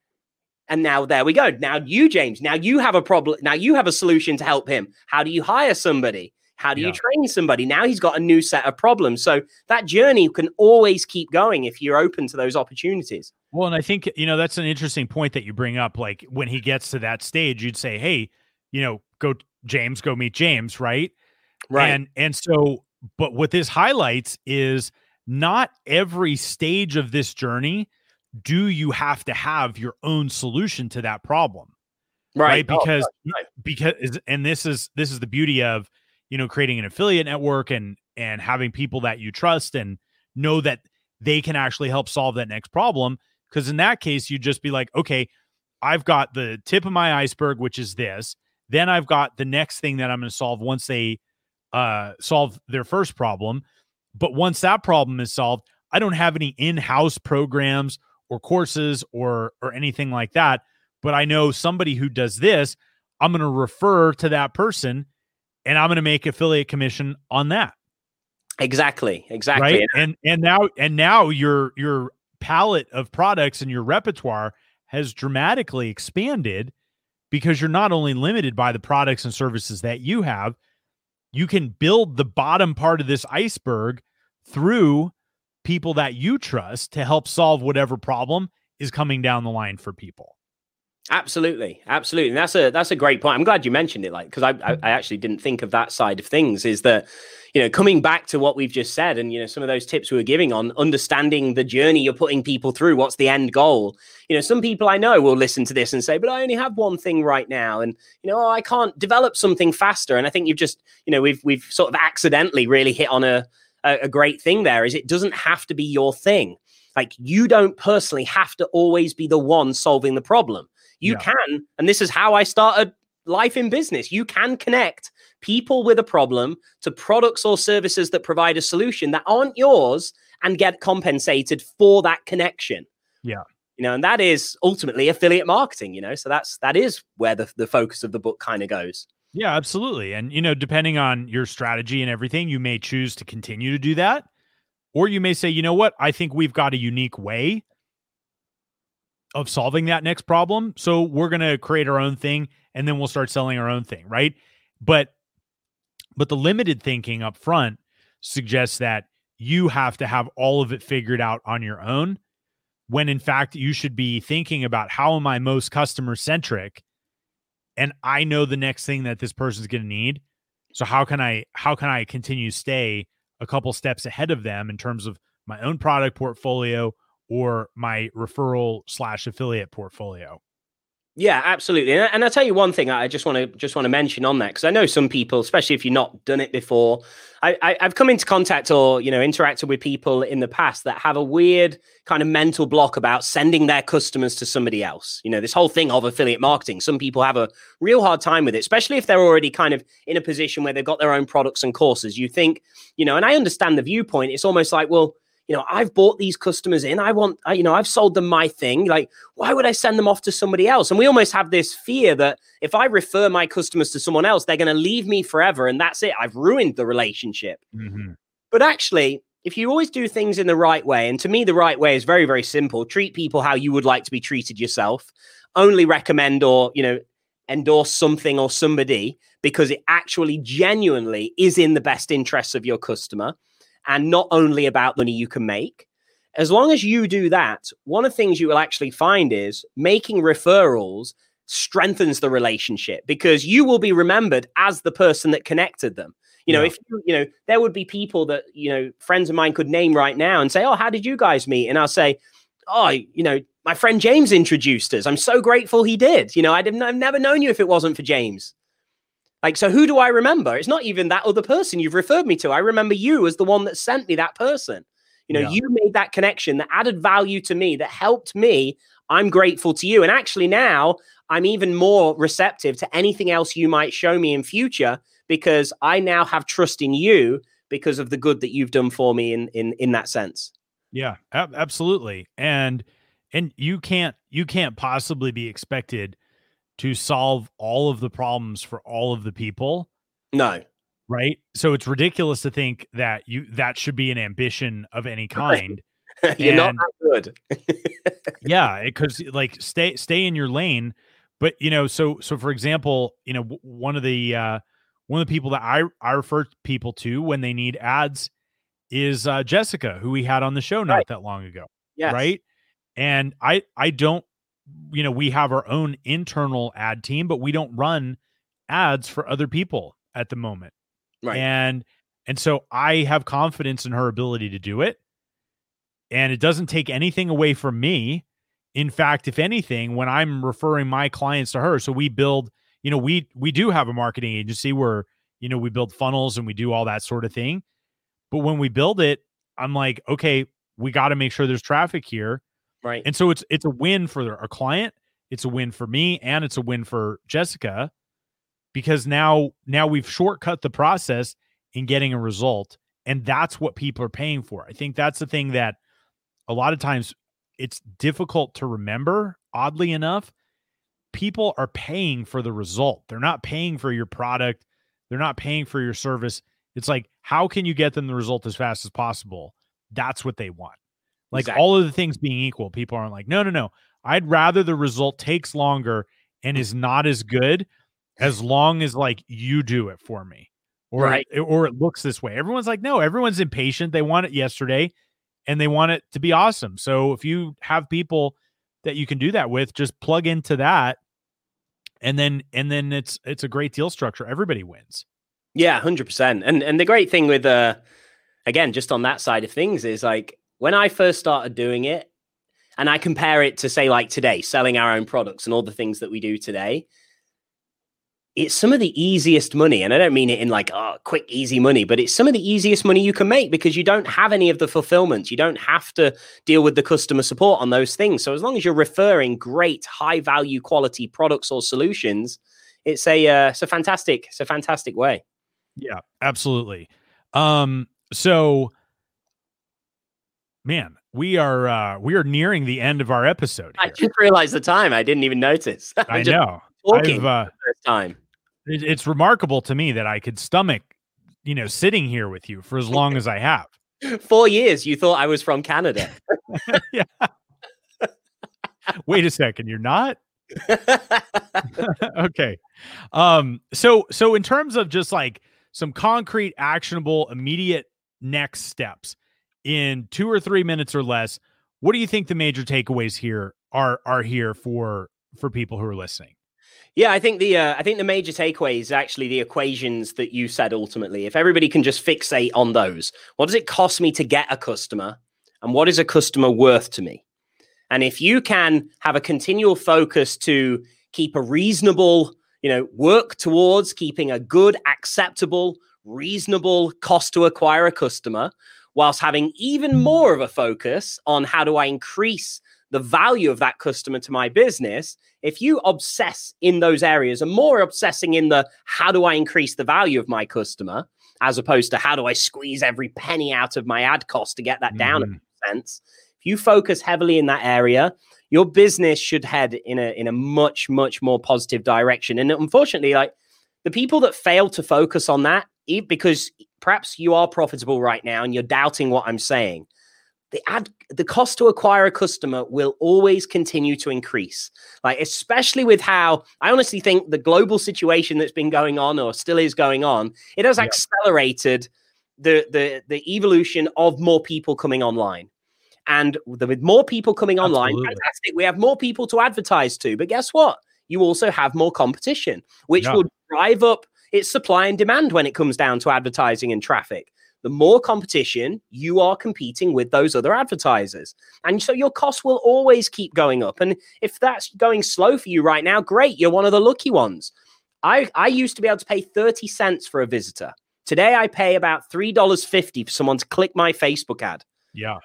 and now there we go. Now you, James, now you have a problem. Now you have a solution to help him. How do you hire somebody? How do yeah. you train somebody? Now he's got a new set of problems. So that journey can always keep going if you're open to those opportunities. Well, and I think, you know, that's an interesting point that you bring up. Like when he gets to that stage, you'd say, hey, you know, go James, go meet James, right? Right. And and so, but what this highlights is not every stage of this journey do you have to have your own solution to that problem. Right. right? Oh, because oh, right. because and this is this is the beauty of, you know, creating an affiliate network and and having people that you trust and know that they can actually help solve that next problem because in that case, you'd just be like, okay, I've got the tip of my iceberg, which is this. Then I've got the next thing that I'm going to solve once they uh, solve their first problem. But once that problem is solved, I don't have any in-house programs or courses or or anything like that, but I know somebody who does this, I'm going to refer to that person and I'm going to make affiliate commission on that. Exactly. Exactly. Right? And and now and now your your palette of products and your repertoire has dramatically expanded because you're not only limited by the products and services that you have, you can build the bottom part of this iceberg through people that you trust to help solve whatever problem is coming down the line for people. Absolutely, absolutely. And that's a that's a great point. I'm glad you mentioned it, like because I, I I actually didn't think of that side of things. Is that you know coming back to what we've just said, and you know some of those tips we were giving on understanding the journey you're putting people through. What's the end goal? You know, some people I know will listen to this and say, "But I only have one thing right now, and you know, oh, I can't develop something faster." And I think you've just you know we've we've sort of accidentally really hit on a a, a great thing. There is it doesn't have to be your thing. Like you don't personally have to always be the one solving the problem you yeah. can, and this is how I started life in business. You can connect people with a problem to products or services that provide a solution that aren't yours and get compensated for that connection. Yeah. You know, and that is ultimately affiliate marketing, you know. So that's that is where the, the focus of the book kind of goes. Yeah, absolutely. And you know, depending on your strategy and everything, you may choose to continue to do that. Or you may say, you know what, I think we've got a unique way of solving that next problem. So we're going to create our own thing and then we'll start selling our own thing, right? But but the limited thinking up front suggests that you have to have all of it figured out on your own when in fact you should be thinking about how am I most customer centric and I know the next thing that this person's going to need. So how can I how can I continue stay a couple steps ahead of them in terms of my own product portfolio or my referral slash affiliate portfolio. Yeah, absolutely. And, I'll tell you one thing I just want to just want to mention on that because I know some people, especially if you've not done it before, I, I, have come into contact or you know interacted with people in the past that have a weird kind of mental block about sending their customers to somebody else. You know, this whole thing of affiliate marketing. Some people have a real hard time with it, especially if they're already kind of in a position where they've got their own products and courses. You think, you know, and I understand the viewpoint. It's almost like, well, you know, I've bought these customers in. I want, I, you know, I've sold them my thing. Like, why would I send them off to somebody else? And we almost have this fear that if I refer my customers to someone else, they're going to leave me forever. And that's it. I've ruined the relationship. Mm-hmm. But actually, if you always do things in the right way, and to me, the right way is very, very simple treat people how you would like to be treated yourself, only recommend or, you know, endorse something or somebody because it actually genuinely is in the best interests of your customer and not only about money you can make. As long as you do that, one of the things you will actually find is making referrals strengthens the relationship because you will be remembered as the person that connected them. You know, yeah. if you, you know, there would be people that, you know, friends of mine could name right now and say, Oh, how did you guys meet? And I'll say, Oh, you know, my friend James introduced us. I'm so grateful he did. You know, I didn't, I've never known you if it wasn't for James. Like, so who do I remember? It's not even that other person you've referred me to. I remember you as the one that sent me that person. You know, yeah. you made that connection that added value to me, that helped me. I'm grateful to you. And actually, now I'm even more receptive to anything else you might show me in future because I now have trust in you because of the good that you've done for me in in in that sense. Yeah, ab- absolutely. And and you can't you can't possibly be expected to solve all of the problems for all of the people. No. Right? So it's ridiculous to think that you that should be an ambition of any kind. <laughs> You're and, not good. <laughs> yeah, because like stay stay in your lane. But you know, so so for example, you know, one of the uh one of the people that I I refer people to when they need ads is uh Jessica, who we had on the show not right. that long ago. Yes. Right. And I I don't you know, we have our own internal ad team, but we don't run ads for other people at the moment. Right. And and so I have confidence in her ability to do it. And it doesn't take anything away from me. In fact, if anything, when I'm referring my clients to her, so we build, you know, we we do have a marketing agency where, you know, we build funnels and we do all that sort of thing. But when we build it, I'm like, okay, we got to make sure there's traffic here Right. And so it's it's a win for our client, it's a win for me, and it's a win for Jessica because now now we've shortcut the process in getting a result. And that's what people are paying for. I think that's the thing that a lot of times it's difficult to remember, oddly enough. People are paying for the result. They're not paying for your product. They're not paying for your service. It's like, how can you get them the result as fast as possible? That's what they want. Like Exactly. all of the things being equal, people aren't like, no, no, no. I'd rather the result takes longer and is not as good as long as like you do it for me. Or Right. it, or it looks this way. Everyone's like, no, everyone's impatient. They want it yesterday and they want it to be awesome. So if you have people that you can do that with, just plug into that and then and then it's it's a great deal structure. Everybody wins. Yeah, hundred percent. And and the great thing with uh again, just on that side of things is like when I first started doing it, and I compare it to say like today, selling our own products and all the things that we do today, it's some of the easiest money. And I don't mean it in like oh quick, easy money, but it's some of the easiest money you can make because you don't have any of the fulfillment. You don't have to deal with the customer support on those things. So as long as you're referring great, high value quality products or solutions, it's a uh, it's a fantastic, it's a fantastic way. Yeah, absolutely. Um, so man, we are uh we are nearing the end of our episode. I here. just realized the time. I didn't even notice. <laughs> I know. I've, uh, the first time. it- it's remarkable to me that I could stomach, you know, sitting here with you for as <laughs> long as I have. Four years. You thought I was from Canada. yeah. <laughs> Wait a second, you're not? okay. Um so so in terms of just like some concrete actionable immediate next steps in 2 or 3 minutes or less, what do you think the major takeaways here are are here for for people who are listening? yeah, I think the uh, I think the major takeaway is actually the equations that you said. Ultimately, if everybody can just fixate on those, what does it cost me to get a customer, and what is a customer worth to me? And if you can have a continual focus to keep a reasonable, you know, work towards keeping a good, acceptable, reasonable cost to acquire a customer, whilst having even more of a focus on how do I increase the value of that customer to my business, if you obsess in those areas and more obsessing in the how do I increase the value of my customer, as opposed to how do I squeeze every penny out of my ad cost to get that down a Mhm. sense. If you focus heavily in that area, your business should head in a in a much much more positive direction. And unfortunately, like the people that fail to focus on that, because perhaps you are profitable right now and you're doubting what I'm saying, the ad the cost to acquire a customer will always continue to increase. Like especially with how I honestly think the global situation that's been going on or still is going on, it has Yep. accelerated the the the evolution of more people coming online. And the, with more people coming online, Absolutely. fantastic. We have more people to advertise to. But guess what? You also have more competition, which Yeah. will drive up its supply and demand when it comes down to advertising and traffic. The more competition, you are competing with those other advertisers. And so your costs will always keep going up. And if that's going slow for you right now, great. You're one of the lucky ones. I, I used to be able to pay 30 cents for a visitor. Today, I pay about $3.50 for someone to click my Facebook ad. Yeah.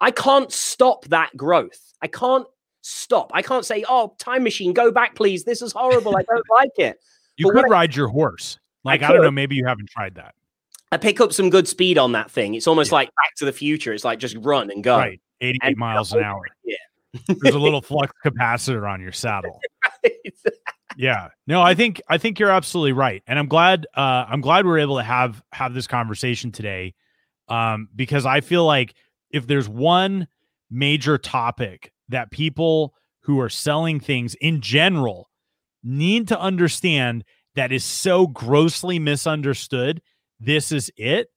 I can't stop that growth. I can't stop. I can't say, oh, time machine, go back, please. This is horrible. I don't <laughs> like it. You But could ride your horse. Like I, could. don't know, maybe you haven't tried that. I pick up some good speed on that thing. It's almost Yeah. like back to the future. It's like just run and go. Right. 88 And- miles an hour. Yeah. There's a little <laughs> flux capacitor on your saddle. <laughs> Yeah. No, I think I think you're absolutely right. And I'm glad uh I'm glad we're able to have have this conversation today. Um because I feel like if there's one major topic that people who are selling things in general need to understand that is so grossly misunderstood, this is it.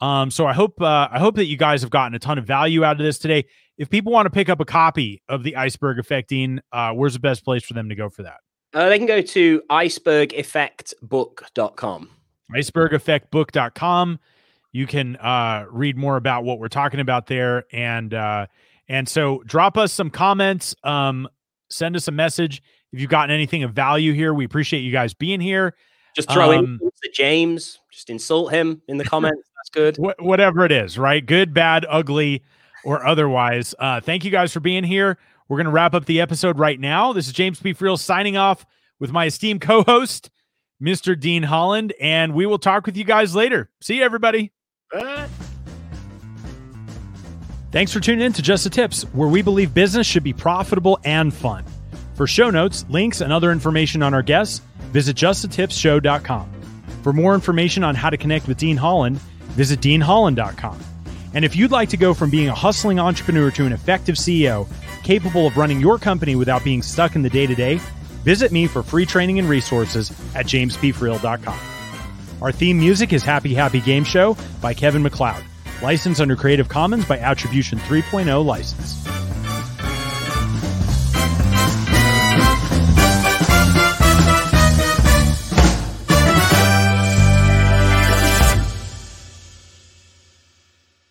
Um so I hope uh I hope that you guys have gotten a ton of value out of this today. If people want to pick up a copy of the iceberg effecting, uh where's the best place for them to go for that? Uh, they can go to icebergeffectbook.com. icebergeffectbook.com you can uh read more about what we're talking about there and uh and so drop us some comments um send us a message if you've gotten anything of value here we appreciate you guys being here Just throw Um, in to James. Just insult him in the comments. That's good. <laughs> Wh- whatever it is right good bad ugly or otherwise uh thank you guys for being here we're gonna wrap up the episode right now this is james p friel signing off with my esteemed co-host mr dean holland and we will talk with you guys later see you everybody Bye. Thanks for tuning in to Just the Tips, where we believe business should be profitable and fun. For show notes, links, and other information on our guests, visit justthetipsshow.com. For more information on how to connect with Dean Holland, visit deanholland.com. And if you'd like to go from being a hustling entrepreneur to an effective CEO capable of running your company without being stuck in the day to day, visit me for free training and resources at jamespfriel.com. Our theme music is Happy Happy Game Show by Kevin MacLeod, licensed under Creative Commons by Attribution 3.0 license.